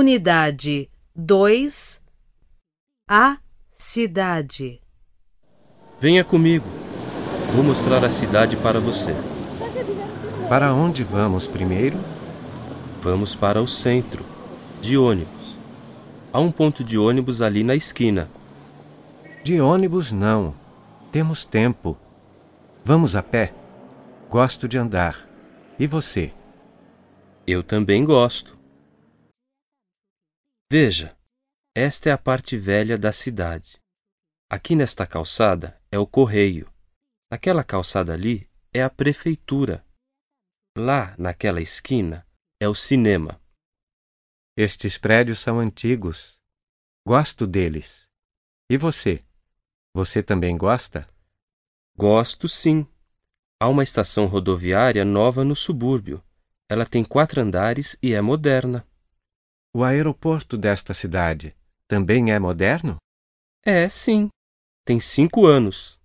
Unidade 2 A cidade. Venha comigo. Vou mostrar a cidade para você. Para onde vamos primeiro? Vamos para o centro, de ônibus. Há um ponto de ônibus ali na esquina. De ônibus não. Temos tempo. Vamos a pé. Gosto de andar. E você? Eu também gosto. Veja, esta é a parte velha da cidade. Aqui nesta calçada é o correio. Naquela calçada ali é a prefeitura. Lá, naquela esquina, é o cinema. Estes prédios são antigos. Gosto deles. E você? Você também gosta? Gosto sim. Há uma estação rodoviária nova no subúrbio. Ela tem quatro andares e é moderna. O aeroporto desta cidade também é moderno? É, sim. Tem cinco anos.